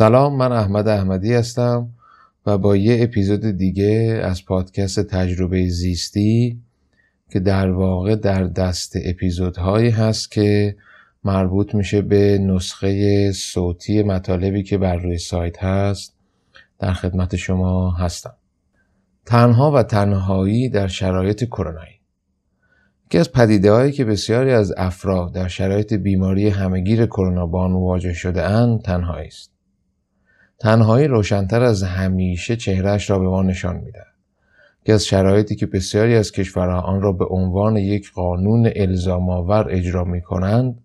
سلام من احمد احمدی هستم و با یه اپیزود دیگه از پادکست تجربه زیستی که در واقع در دست اپیزودهایی هست که مربوط میشه به نسخه صوتی مطالبی که بر روی سایت هست. در خدمت شما هستم. تنها و تنهایی در شرایط کرونایی. یکی از پدیده هایی که بسیاری از افراد در شرایط بیماری همگیر کرونا با آن مواجه شده اند تنهایی است تنهایی روشنتر از همیشه چهرهش را به ما نشان می‌دهد. که از شرایطی که بسیاری از کشورها آن را به عنوان یک قانون الزام آور اجرا می کنند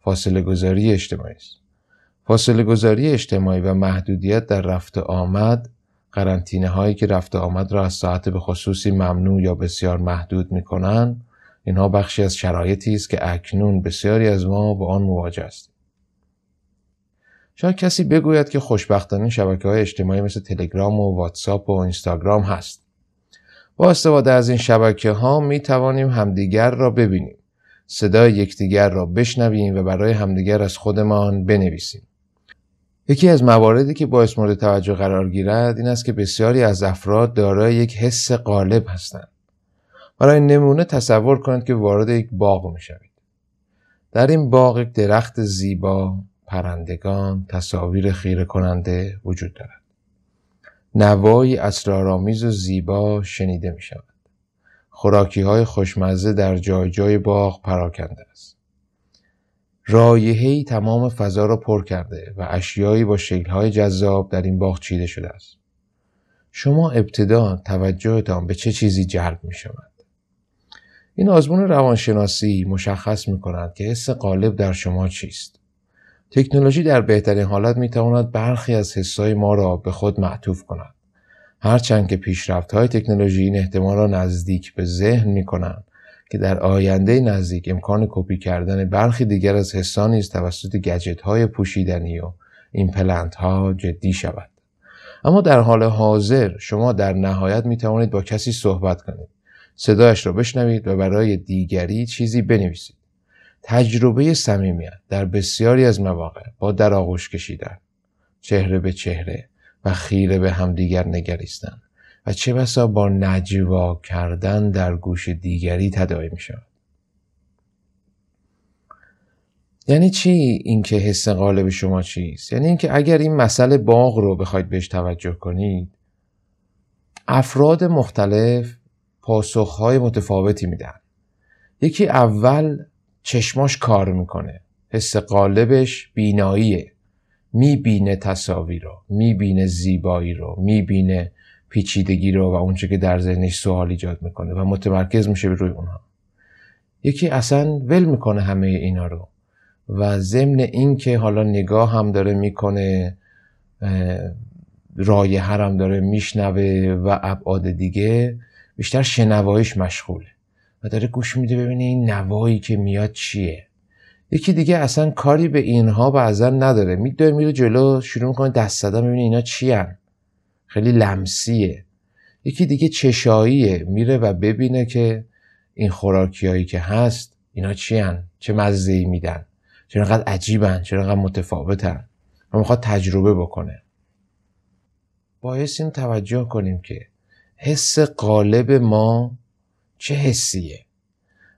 فاصله گذاری اجتماعی است. فاصله گذاری اجتماعی و محدودیت در رفت آمد قرنطینه هایی که رفت آمد را از ساعت به خصوصی ممنوع یا بسیار محدود می کنند اینها بخشی از شرایطی است که اکنون بسیاری از ما با آن مواجه است شاید کسی بگوید که خوشبختانه شبکه های اجتماعی مثل تلگرام و واتساپ و اینستاگرام هست. با استفاده از این شبکه ها می توانیم همدیگر را ببینیم. صدای یکدیگر را بشنویم و برای همدیگر از خودمان بنویسیم. یکی از مواردی که باعث مورد توجه قرار گیرد این است که بسیاری از افراد دارای یک حس غالب هستند. برای نمونه تصور کنید که وارد یک باغ می شوید. در این باغ یک درخت زیبا، پرندگان، تصاویر خیره کننده وجود دارد. نوایی اسرارآمیز و زیبا شنیده می شود. خوراکی های خوشمزه در جای جای باغ پراکنده است. رایحه‌ای تمام فضا را پر کرده و اشیایی با شکل‌های جذاب در این باغ چیده شده است. شما ابتدا توجهتان به چه چیزی جلب می شود؟ این آزمون روانشناسی مشخص می کند که حس غالب در شما چیست. تکنولوژی در بهترین حالت می تواند برخی از حسای ما را به خود معطوف کند. هرچند که پیشرفت های تکنولوژی این احتمال را نزدیک به ذهن می کنند که در آینده نزدیک امکان کپی کردن برخی دیگر از حسانی است توسط گجت های پوشیدنی و این پلنت ها جدی شود. اما در حال حاضر شما در نهایت می توانید با کسی صحبت کنید. صدایش را بشنوید و برای دیگری چیزی بنویسید. تجربه صمیمیت در بسیاری از مواقع با در آغوش کشیدن چهره به چهره و خیره به همدیگر نگریستن و چه بسا با نجوا کردن در گوش دیگری تداعی می شود. یعنی چی اینکه حس غالب شما چیست؟ یعنی اینکه اگر این مسئله باغ رو بخواید بهش توجه کنید افراد مختلف پاسخهای متفاوتی میدن یکی اول چشماش کار می‌کنه. حس قالبش بیناییه. می‌بینه تصاویر رو می‌بینه زیبایی رو می‌بینه پیچیدگی رو و اونچه که در ذهنش سوال ایجاد می‌کنه و متمرکز میشه به روی اونها. یکی اصلا ول می‌کنه همه اینا رو و ضمن اینکه حالا نگاه هم داره می‌کنه رایه هم داره میشنوه و ابعاد دیگه بیشتر شنوایش مشغوله. و داره گوش میده ببینه این نوایی که میاد چیه. یکی دیگه اصلا کاری به اینها بعضا نداره. میداره میره جلو شروع می‌کنه دست زدن ببینه اینا چی هن. خیلی لمسیه. یکی دیگه چشاییه. میره و ببینه که این خوراکیایی که هست اینا چی هن؟ چه مزه ای میدن؟ چرا انقدر عجیبن چرا انقدر متفاوتن. و می‌خواد تجربه بکنه. باعث این توجه کنیم که حس قالب ما چه حسیه؟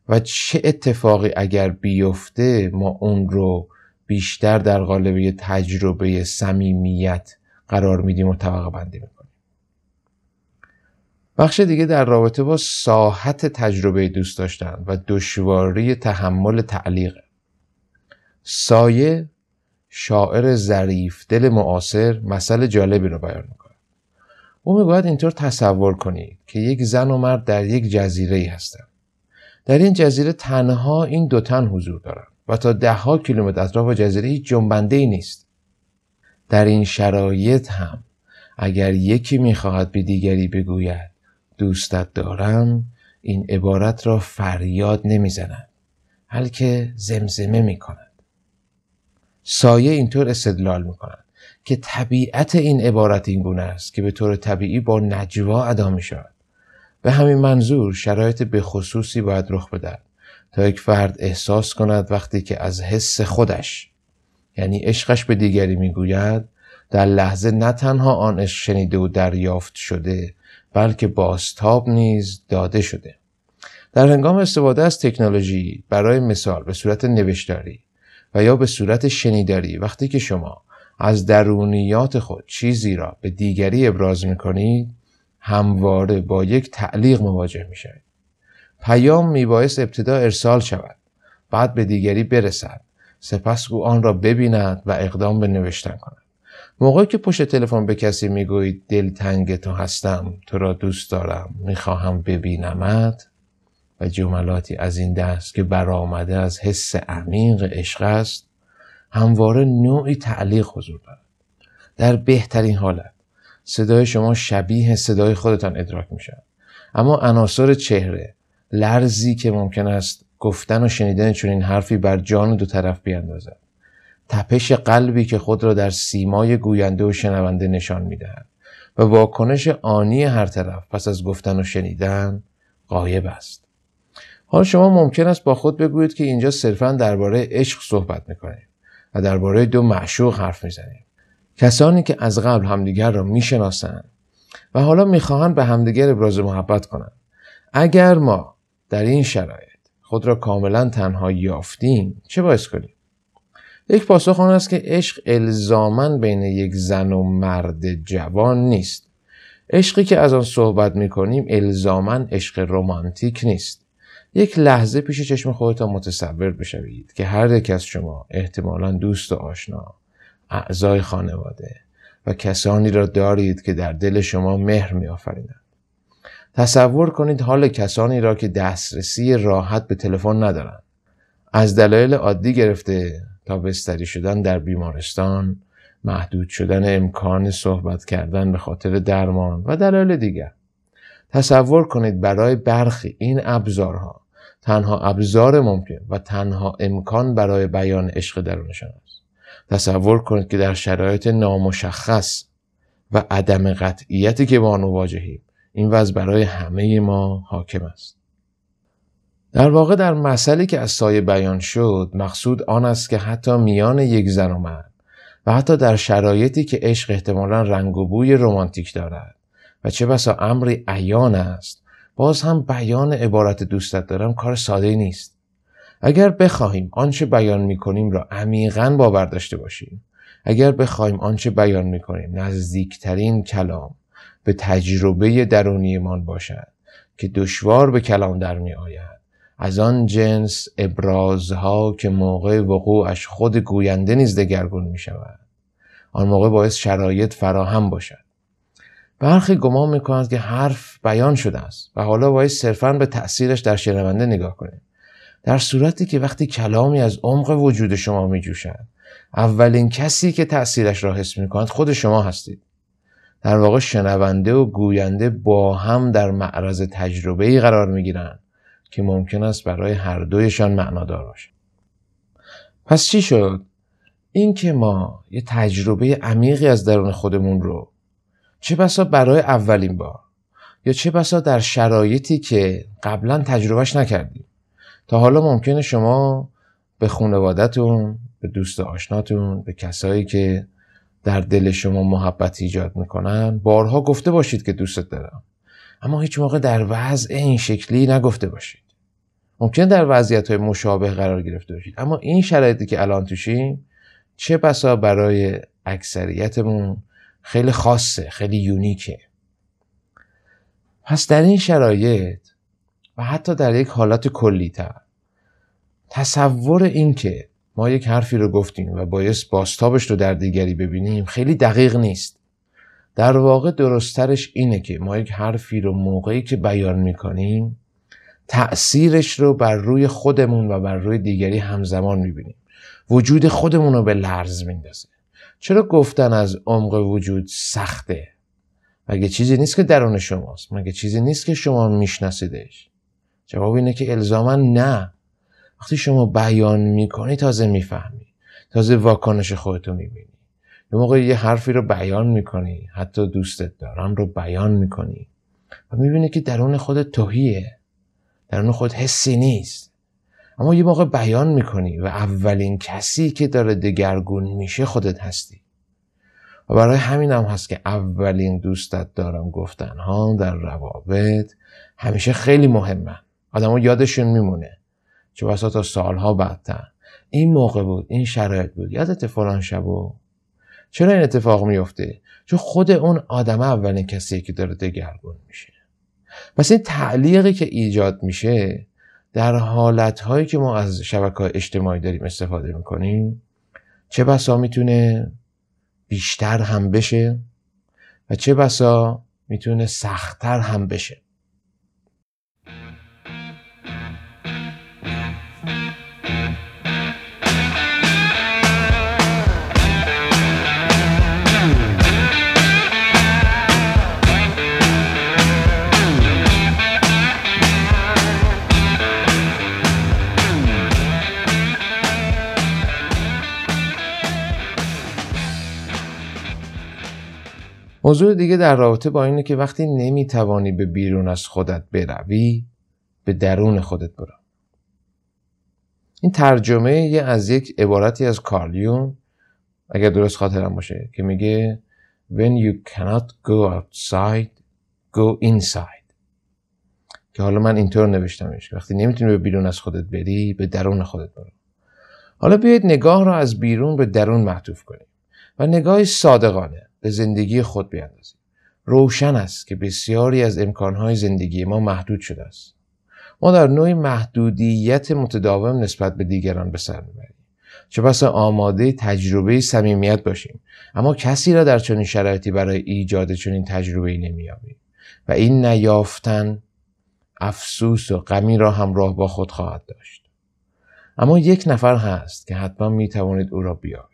و چه اتفاقی اگر بیفته ما اون رو بیشتر در قالب تجربه صمیمیت قرار میدیم و طبقه بندی می‌کنیم. بخش دیگه در رابطه با ساحت تجربه دوست داشتن و دشواری تحمل تعلیق. سایه شاعر ظریف دل معاصر مسئله جالبی رو بیان می‌کنه. او می‌گوید اینطور تصور کنید که یک زن و مرد در یک جزیره ای هستند در این جزیره تنها این دو تن حضور دارند و تا دهها کیلومتر اطراف جزیره هیچ جنبنده ای نیست. در این شرایط هم اگر یکی می‌خواهد به دیگری بگوید دوستت دارم این عبارت را فریاد نمی‌زند بلکه زمزمه می‌کند سایه اینطور استدلال می‌کند که طبیعت این عبارت این گونه است که به طور طبیعی با نجوا ادا می شود. به همین منظور شرایط به خصوصی باید رخ بدهد تا یک فرد احساس کند وقتی که از حس خودش یعنی عشقش به دیگری می‌گوید در لحظه نه تنها آن عشق شنیده و دریافت شده بلکه باستاب نیز داده شده در هنگام استفاده از تکنولوژی برای مثال به صورت نوشتاری و یا به صورت شنیداری وقتی که شما از درونیات خود چیزی را به دیگری ابراز می کنید همواره با یک تعلیق مواجه می شود. پیام می باعث ابتدا ارسال شود بعد به دیگری برسد سپس او آن را ببیند و اقدام به نوشتن کند موقعی که پشت تلفن به کسی می‌گویید دلتنگ تو هستم تو را دوست دارم می‌خواهم ببینمت و جملاتی از این دست که برآمده از حس عمیق عشق است همواره نوعی تعلیق حضور دارد. در بهترین حالت صدای شما شبیه صدای خودتان ادراک می شود اما عناصر چهره لرزی که ممکن است گفتن و شنیدن چنین حرفی بر جان دو طرف بیاندازد. تپش قلبی که خود را در سیمای گوینده و شنونده نشان می‌دهد و واکنش آنی هر طرف پس از گفتن و شنیدن قایب است. حال شما ممکن است با خود بگویید که اینجا صرفا درباره عشق صحبت می‌کنیم. و درباره دو معشوق حرف می‌زنیم. کسانی که از قبل همدیگر را می‌شناسند و حالا می‌خواهند به همدیگر ابراز محبت کنند. اگر ما در این شرایط خود را کاملا تنها یافتیم چه باعث کنیم؟ یک پاسخ آن است که عشق الزاما بین یک زن و مرد جوان نیست. عشقی که از آن صحبت می کنیم الزاما عشق رمانتیک نیست. یک لحظه پیش چشم خودتان متصور بشوید که هر یک از شما احتمالا دوست و آشنا اعضای خانواده و کسانی را دارید که در دل شما مهر می آفرینند. تصور کنید حال کسانی را که دسترسی راحت به تلفن ندارند. از دلایل عادی گرفته تا بستری شدن در بیمارستان، محدود شدن امکان صحبت کردن به خاطر درمان و دلایل دیگر. تصور کنید برای برخی این ابزارها تنها ابزار ممکن و تنها امکان برای بیان عشق درونشان است. تصور کنید که در شرایط نامشخص و عدم قطعیتی که با آن مواجهیم این وضع برای همه ما حاکم است. در واقع در مسئله که از سایه بیان شد مقصود آن است که حتی میان یک زن و مرد و حتی در شرایطی که عشق احتمالا رنگ و بوی رمانتیک دارد و چه بسا امری عیان است باز هم بیان عبارت دوستت دارم کار ساده نیست. اگر بخواهیم آنچه بیان می‌کنیم را عمیقا باور داشته باشیم. اگر بخواهیم آنچه بیان می‌کنیم نزدیکترین کلام به تجربه درونیمان باشد که دشوار به کلام در می آید از آن جنس ابرازها که موقع وقوعش خود گوینده نیز دگرگون می شود آن موقع باعث شرایط فراهم باشد. برخی گمان می‌کنند که حرف بیان شده است و حالا باید صرفا به تأثیرش در شنونده نگاه کنیم. در صورتی که وقتی کلامی از عمق وجود شما می جوشد اولین کسی که تأثیرش را حس می کند خود شما هستید. در واقع شنونده و گوینده با هم در معرض تجربه ای قرار می گیرند که ممکن است برای هر دویشان معنادار باشد پس چی شد؟ اینکه ما یه تجربه عمیقی از درون خودمون رو چه بسا برای اولین بار؟ یا چه بسا در شرایطی که قبلا تجربهش نکردیم؟ تا حالا ممکنه شما به خانوادتون به دوست آشناتون به کسایی که در دل شما محبت ایجاد می‌کنن بارها گفته باشید که دوستت دارم. اما هیچ موقع در وضع این شکلی نگفته باشید. ممکن در وضعیت های مشابه قرار گرفته باشید. اما این شرایطی که الان توشیم چه بسا برای اکثریتمون خیلی خاصه خیلی یونیکه. پس در این شرایط و حتی در یک حالت کلی تر تصور این که ما یک حرفی رو گفتیم و باعث باستابش رو در دیگری ببینیم خیلی دقیق نیست. در واقع درستترش اینه که ما یک حرفی رو موقعی که بیان می‌کنیم تأثیرش رو بر روی خودمون و بر روی دیگری همزمان می‌بینیم. وجود خودمون رو به لرز میندازه. چرا گفتن از عمق وجود سخته؟ مگه چیزی نیست که درون شماست؟ مگه چیزی نیست که شما میشناسیدش؟ جواب اینه که الزاما نه. وقتی شما بیان می‌کنی تازه می‌فهمی. تازه واکنش خودتو می‌بینی. یه موقع یه حرفی رو بیان می‌کنی. حتی دوستت دارم رو بیان می‌کنی. و می‌بینی که درون خودت توهیه درون خود حسی نیست. اما یه موقع بیان می‌کنی و اولین کسی که داره دگرگون میشه خودت هستی. و برای همین هم هست که اولین دوستت دارم گفتن ها در روابط همیشه خیلی مهمه. آدم یادشون میمونه. چه بسا تا سالها بعدتر. این موقع بود این شرایط بود. یادت فلان شب چرا این اتفاق میفته چون خود اون آدم اولین کسیه که داره دگرگون میشه. پس این تعلیقی که ایجاد میشه در حالت هایی که ما از شبکه اجتماعی داریم استفاده می‌کنیم چه بسا می‌تونه بیشتر هم بشه و چه بسا می‌تونه سختتر هم بشه. موضوع دیگه در رابطه با اینه که وقتی نمی‌توانی به بیرون از خودت بروی به درون خودت برو. این ترجمه یه از یک عبارتی از کارلیون اگر درست خاطرم باشه که میگه When you cannot go outside go inside. که حالا من اینطور نوشتمش وقتی نمی‌تونی به بیرون از خودت بری به درون خودت برو. حالا بیاید نگاه را از بیرون به درون معطوف کنیم. و نگاه صادقانه به زندگی خود بیاندازیم. روشن است که بسیاری از امکانهای زندگی ما محدود شده است. ما در نوعی محدودیت متداوم نسبت به دیگران به سر می‌بریم. چه بسا آماده تجربه صمیمیت باشیم. اما کسی را در چنین شرایطی برای ایجاد چنین تجربه نمییابیم. و این نیافتن افسوس و غمی را همراه با خود خواهد داشت. اما یک نفر هست که حتما می توانید او را بیابید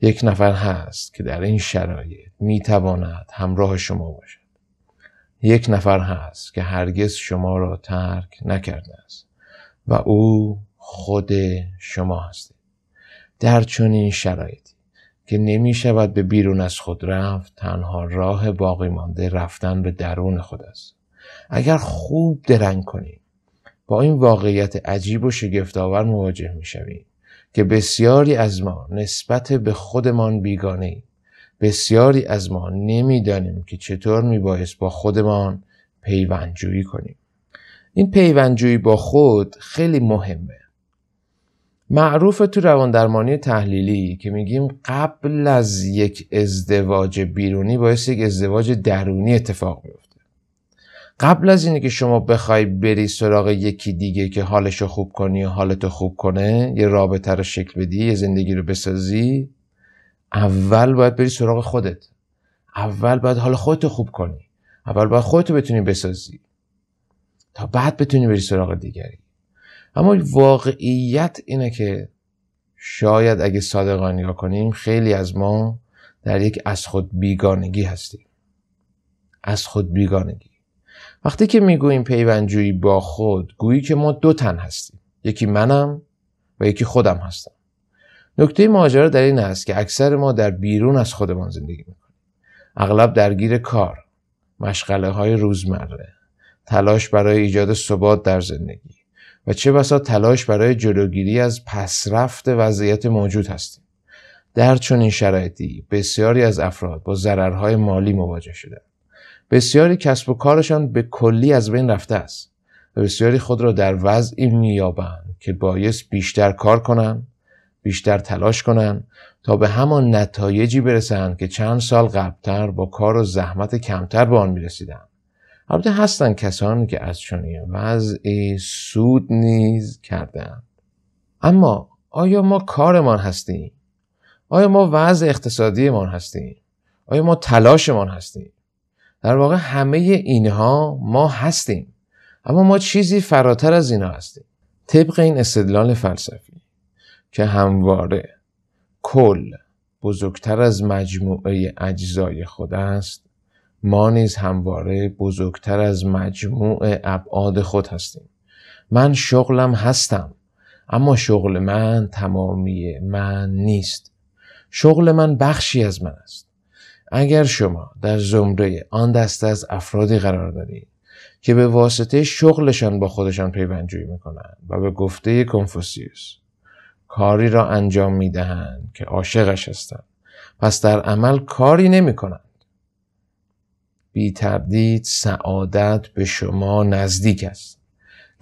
یک نفر هست که در این شرایط می تواند همراه شما باشد. یک نفر هست که هرگز شما را ترک نکرده است و او خود شما هستید. در چنین شرایطی که نمی شود به بیرون از خود رفت تنها راه باقی مانده رفتن به درون خود است. اگر خوب درنگ کنیم با این واقعیت عجیب و شگفتآور مواجه می شویم که بسیاری از ما نسبت به خودمان بیگانه ایم. بسیاری از ما نمی‌دانیم که چطور میبایست با خودمان پیوندجویی کنیم. این پیوندجویی با خود خیلی مهمه. معروف تو رواندرمانی تحلیلی که میگیم قبل از یک ازدواج بیرونی باعث یک ازدواج درونی اتفاق میفته قبل از اینه که شما بخوای بری سراغ یکی دیگه که حالشو خوب کنی و حالتو خوب کنه یه رابطه رو شکل بدی یه زندگی رو بسازی اول باید بری سراغ خودت. اول باید حال خودتو خوب کنی. اول باید خودتو بتونی بسازی. تا بعد بتونی بری سراغ دیگری. اما واقعیت اینه که شاید اگه صادقانه نگاه کنیم خیلی از ما در یک از خود بیگانگی هستیم. از خود بیگانگی. وقتی که می‌گوییم پیوندجویی با خود گویی که ما دو تن هستیم. یکی منم و یکی خودم هستم. نکته ماجرا در این است که اکثر ما در بیرون از خودمان زندگی می‌کنیم. اغلب درگیر کار مشغله های روزمره تلاش برای ایجاد ثبات در زندگی و چه بسا تلاش برای جلوگیری از پسرفت وضعیت موجود هستیم. در چنین شرایطی بسیاری از افراد با ضررهای مالی مواجه شدند بسیاری کسب و کارشان به کلی از بین رفته است و بسیاری خود را در وضعی مییابند که بایست بیشتر کار کنند بیشتر تلاش کنند تا به همان نتایجی برسند که چند سال قبلتر با کار و زحمت کمتر به آن می‌رسیدند. البته هستند کسانی که از چنین وضعی سود نیز کردند اما آیا ما کارمان هستیم؟ آیا ما وضع اقتصادیمان هستیم؟ آیا ما تلاشمان هستیم؟ در واقع همه اینها ما هستیم. اما ما چیزی فراتر از اینها هستیم. طبق این استدلال فلسفی که همواره کل بزرگتر از مجموعه اجزای خود است ما نیز همواره بزرگتر از مجموع ابعاد خود هستیم. من شغلم هستم اما شغل من تمامی من نیست. شغل من بخشی از من است. اگر شما در زمره آن دسته از افرادی قرار دارید که به واسطه شغلشان با خودشان پیوندجویی می‌کنند و به گفته کنفوسیوس کاری را انجام می‌دهند که عاشقش هستند پس در عمل کاری نمی کنند. بی تردید سعادت به شما نزدیک است.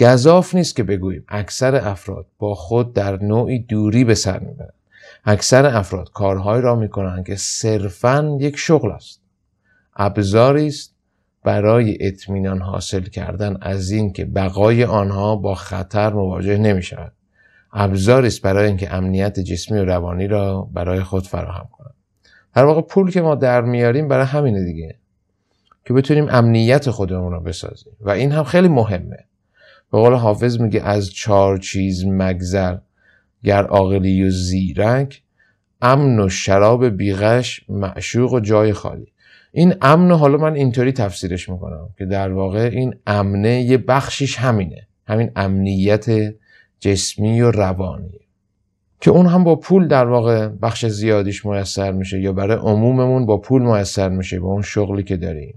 گذاف نیست که بگوییم اکثر افراد با خود در نوعی دوری به سر می‌برند. اکثر افراد کارهایی را می‌کنند که صرفا یک شغل است. ابزاری است برای اطمینان حاصل کردن از اینکه بقای آنها با خطر مواجه نمی شود. ابزاری است برای اینکه امنیت جسمی و روانی را برای خود فراهم کنند. در واقع پول که ما در میاریم برای همینه دیگه که بتونیم امنیت خودمون رو بسازیم و این هم خیلی مهمه به قول حافظ میگه از چهار چیز مگذر گر عاقلی و زیرک امن و شراب بیغش معشوق و جای خالی. این امن حالا من اینطوری تفسیرش می‌کنم که در واقع این امنه یه بخشیش همینه. همین امنیت جسمی و روانی. که اون هم با پول در واقع بخش زیادیش میسر میشه یا برای عموممون با پول میسر میشه با اون شغلی که داریم.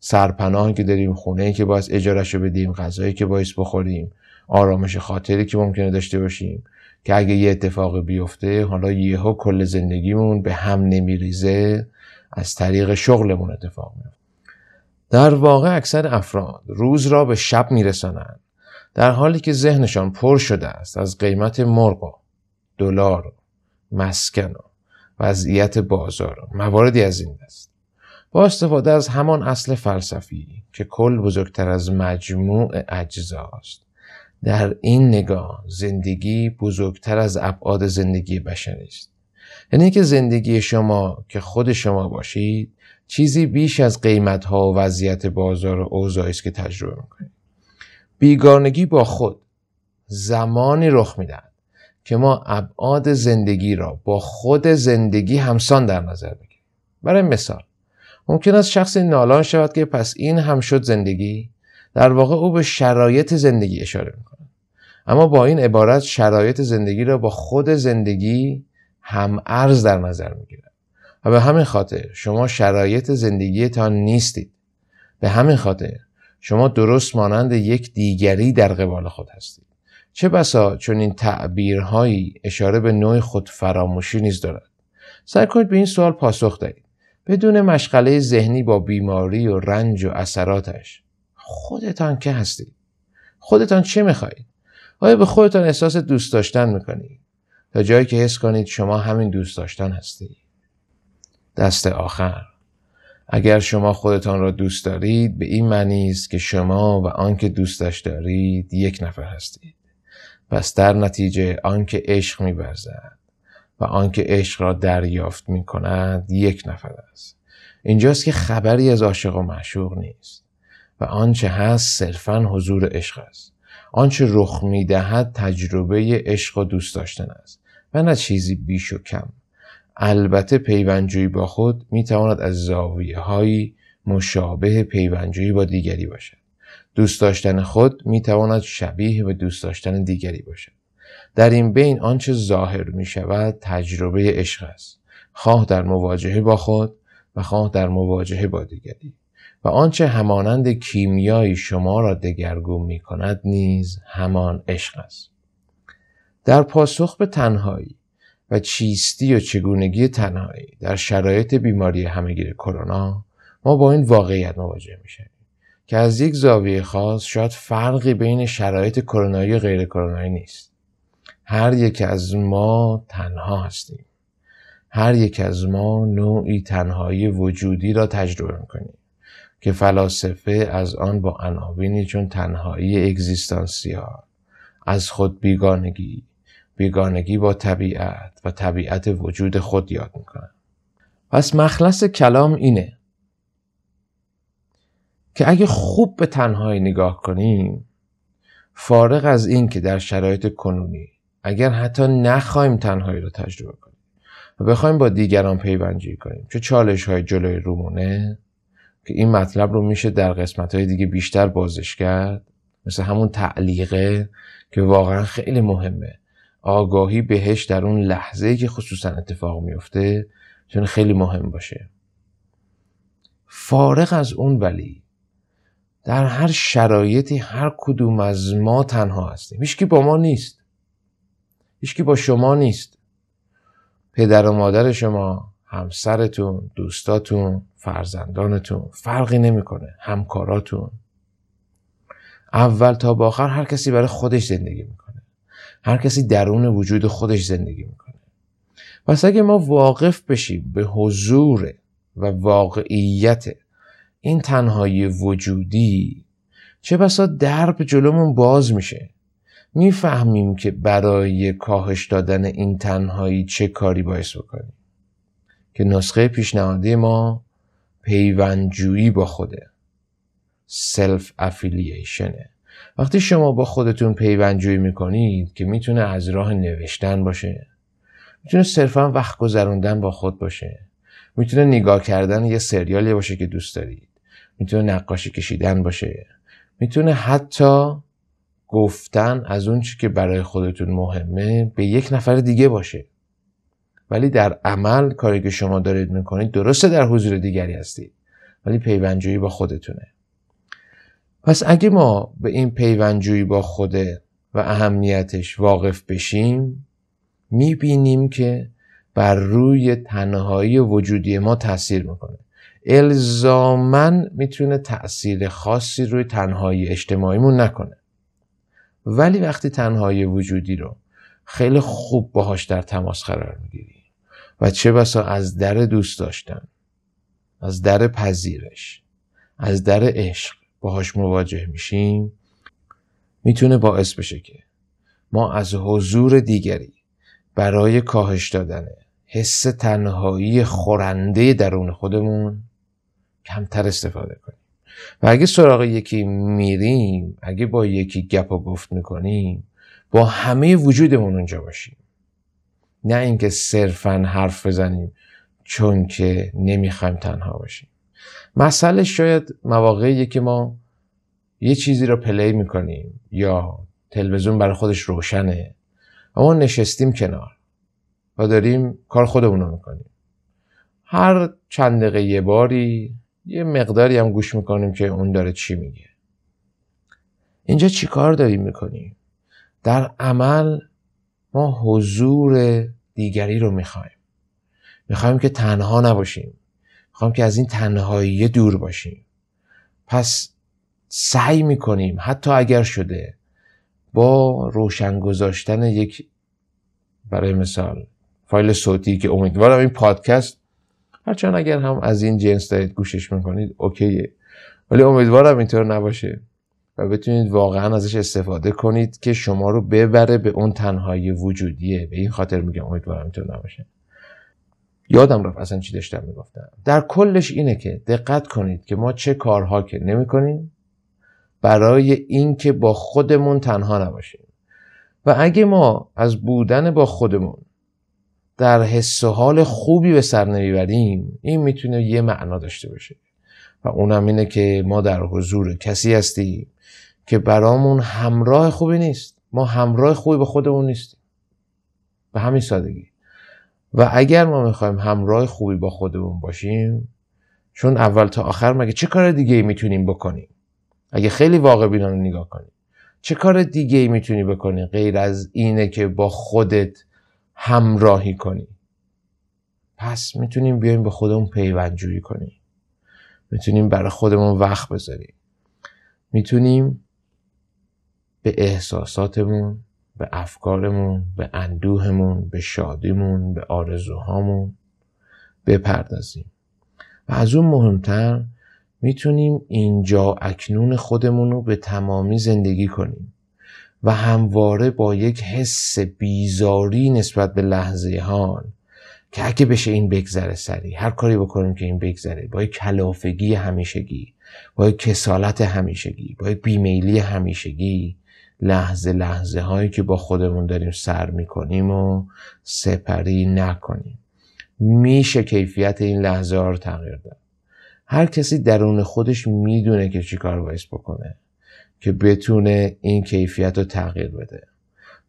سرپناهی که داریم خونه که باید اجارش بدیم غذایی که باید بخوریم آرامش خاطری که ممکنه داشته باشیم. که اگه یه اتفاق بیفته حالا یهو کل زندگیمون به هم نمیریزه از طریق شغلمون اتفاق میفته در واقع اکثر افراد روز را به شب میرسانند در حالی که ذهنشان پر شده است از قیمت مرغ و دلار و مسکن و وضعیت بازار و مواردی از این دست. با استفاده از همان اصل فلسفی که کل بزرگتر از مجموع اجزاست. در این نگاه زندگی بزرگتر از ابعاد زندگی بشری است. یعنی که زندگی شما که خود شما باشید چیزی بیش از قیمت ها و وضعیت بازار و اوضاعی است که تجربه می‌کنید. بیگانگی با خود زمانی رخ می‌دهد که ما ابعاد زندگی را با خود زندگی همسان در نظر بگیریم. برای مثال ممکن است شخصی نالان شود که پس این هم شد زندگی؟ در واقع او به شرایط زندگی اشاره می‌کنه. اما با این عبارت شرایط زندگی را با خود زندگی هم ارز در نظر می‌گیرد و به همین خاطر شما شرایط زندگیتان نیستید. به همین خاطر شما درست مانند یک دیگری در قبال خود هستید. چه بسا چون این تعبیرهایی اشاره به نوع خود فراموشی نیز دارد. سعی کنید به این سوال پاسخ دهید. بدون مشغله ذهنی با بیماری و رنج و اثراتش. خودتان که هستید خودتان چه می‌خواهید؟ آیا به خودتان احساس دوست داشتن می‌کنید؟ تا جایی که حس کنید شما همین دوست داشتن هستید. دست آخر. اگر شما خودتان را دوست دارید به این معنی است که شما و آنکه دوستش دارید یک نفر هستید. پس در نتیجه آنکه عشق میورزد و آنکه عشق را دریافت می کند یک نفر است. اینجاست که خبری از عاشق و معشوق نیست. و آنچه هست صرفا حضور عشق است. آنچه رخ می دهد تجربه عشق و دوست داشتن است و نه چیزی بیش و کم. البته پیوندجویی با خود می تواند از زاویه های مشابه پیوندجویی با دیگری باشد. دوست داشتن خود می تواند شبیه به دوست داشتن دیگری باشد. در این بین آنچه ظاهر می شود تجربه عشق است. خواه در مواجهه با خود و خواه در مواجهه با دیگری. و آنچه همانند کیمیایی شما را دگرگون می کند نیز همان عشق است. در پاسخ به تنهایی و چیستی و چگونگی تنهایی در شرایط بیماری همهگیر کرونا ما با این واقعیت مواجه میشیم که از یک زاویه خاص شاید فرقی بین شرایط کرونایی و غیر کرونایی نیست. هر یک از ما تنها هستیم. هر یک از ما نوعی تنهایی وجودی را تجربه می‌کنیم. که فلاسفه از آن با عناوینی چون تنهایی اگزیستانسیال از خود بیگانگی بیگانگی با طبیعت و طبیعت وجود خود یاد می‌کنن پس مخلص کلام اینه که اگه خوب به تنهایی نگاه کنیم فارغ از این که در شرایط کنونی اگر حتی نخواهیم تنهایی رو تجربه کنیم و بخوایم با دیگران پیوندجویی کنیم چه چالش های جلوی رومونه که این مطلب رو میشه در قسمت های دیگه بیشتر بازش کرد. مثل همون تعلیقه که واقعا خیلی مهمه. آگاهی بهش در اون لحظه که خصوصا اتفاق میفته چون خیلی مهم باشه. فارغ از اون ولی در هر شرایطی هر کدوم از ما تنها هستیم. هیچکی با ما نیست. هیچکی با شما نیست. پدر و مادر شما همسرتون دوستاتون فرزندانتون فرقی نمی‌کنه همکاراتون. اول تا با آخر هر کسی برای خودش زندگی می‌کنه. هر کسی درون وجود خودش زندگی می‌کنه. پس اگه ما واقف بشیم به حضور و واقعیت این تنهایی وجودی چه بسا درب جلومون باز میشه. می‌فهمیم که برای کاهش دادن این تنهایی چه کاری باعث بکنیم. که نسخه پیشنهادی ما پیوندجویی با خوده. سلف افیلیشنه وقتی شما با خودتون پیوندجویی می‌کنید که می‌تونه از راه نوشتن باشه. می‌تونه صرفا وقت گذروندن با خود باشه. می‌تونه نگاه کردن یه سریالی باشه که دوست دارید. می‌تونه نقاشی کشیدن باشه. می‌تونه حتی گفتن از اون چی که برای خودتون مهمه به یک نفر دیگه باشه. ولی در عمل کاری که شما دارید می‌کنید درسته در حضور دیگری هستید ولی پیوندجویی با خودتونه. پس اگه ما به این پیوندجویی با خوده و اهمیتش واقف بشیم می‌بینیم که بر روی تنهایی وجودی ما تاثیر می‌کنه. الزامن می‌تونه تاثیر خاصی روی تنهایی اجتماعیمون نکنه. ولی وقتی تنهایی وجودی رو خیلی خوب باهاش در تماس قرار می‌گیری و چه بسا از در دوست داشتن از در پذیرش از در عشق باهاش مواجه میشیم می‌تونه باعث بشه که ما از حضور دیگری برای کاهش دادن حس تنهایی خورنده درون خودمون کمتر استفاده کنیم. و اگه سراغ یکی میریم اگه با یکی گپ و گفت می‌کنیم با همه وجودمون اونجا باشیم. نه اینکه صرفا حرف بزنیم چون که نمی‌خوایم تنها باشیم. مسئله شاید مواقعی که ما یه چیزی رو پلی می‌کنیم یا تلویزیون برای خودش روشنه و ما نشستیم کنار و داریم کار خودمون رو می‌کنیم. هر چند دقیقه یه باری یه مقداری هم گوش می‌کنیم که اون داره چی میگه. اینجا چی کار داریم می‌کنیم؟ در عمل ما حضور دیگری رو می‌خوایم. می‌خوایم که تنها نباشیم. می‌خوایم که از این تنهایی دور باشیم. پس سعی می‌کنیم حتی اگر شده با روشن گذاشتن یک برای مثال فایل صوتی که امیدوارم این پادکست هرچند اگر هم از این جنس دارید گوشش می‌کنید اوکیه. ولی امیدوارم اینطور نباشه. و بتونید واقعا ازش استفاده کنید که شما رو ببره به اون تنهایی وجودیه. به این خاطر میگم امیدوارم اینطور نباشه. یادم رفت اصلا چی داشتم می‌گفتم. در کلش اینه که دقت کنید که ما چه کارها که نمی‌کنیم برای اینکه با خودمون تنها نباشیم. و اگه ما از بودن با خودمون در حس و حال خوبی به سر نمی‌بریم این می‌تونه یه معنا داشته باشه. و اونم اینه که ما در حضور کسی هستیم که برامون همراه خوبی نیست. ما همراه خوبی به خودمون نیستیم. به همین سادگی. و اگر ما می‌خوایم همراه خوبی با خودمون باشیم چون اول تا آخر مگه چه کار دیگه ای می‌تونیم بکنیم؟ اگه خیلی واقع بینانه نگاه کنیم چه کار دیگه ای می‌تونی بکنی غیر از اینه که با خودت همراهی کنی؟ پس می‌تونیم بیایم به خودمون پیوندجویی کنیم. می‌تونیم برای خودمون وقت بذاریم. می‌تونیم به احساساتمون به افکارمون به اندوهمون به شادیمون به آرزوهامون بپردازیم. و از اون مهمتر می‌تونیم اینجا اکنون خودمون رو به تمامی زندگی کنیم و همواره با یک حس بیزاری نسبت به لحظه حال که اگه بشه این بگذره سری هر کاری بکنیم که این بگذره. با یک کلافگی همیشگی با یک کسالت همیشگی با یک بیمیلی همیشگی لحظه لحظه هایی که با خودمون داریم سر می‌کنیم و سپری نکنیم. میشه کیفیت این لحظه ها رو تغییر داد. هر کسی درون خودش می‌دونه که چی کار باید بکنه که بتونه این کیفیت رو تغییر بده.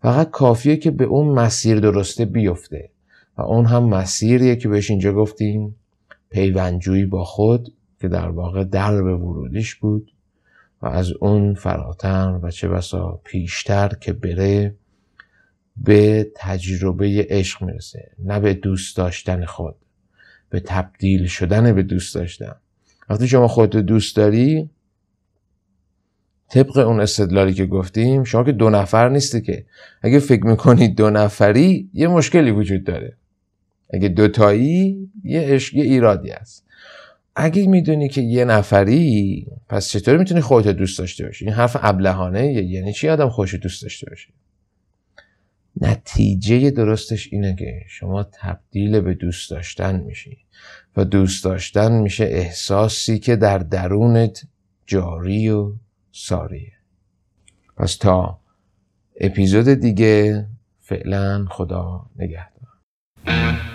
فقط کافیه که به اون مسیر درسته بیفته. و اون هم مسیریه که بهش اینجا گفتیم پیوندجویی با خود که در واقع درب ورودیش بود و از اون فراتر و چه بسا پیشتر که بره به تجربه عشق می‌رسه. نه به دوست داشتن خود به تبدیل شدن به دوست داشتن. وقتی شما خودت دوست داری طبق اون استدلالی که گفتیم شما که دو نفر نیستی که. اگه فکر می‌کنید دو نفری یه مشکلی وجود داره. اگه دوتایی یه عشق یه ایرادی است اگه می‌دونی که یه نفری پس چطوری می‌تونی خودت دوست داشته باشی؟ این حرف ابلهانه یعنی چی آدم خوش دوست داشته باشه؟ نتیجه درستش اینه که شما تبدیل به دوست داشتن میشی. و دوست داشتن میشه احساسی که در درونت جاری و ساریه. پس تا اپیزود دیگه فعلا خدا نگهدار.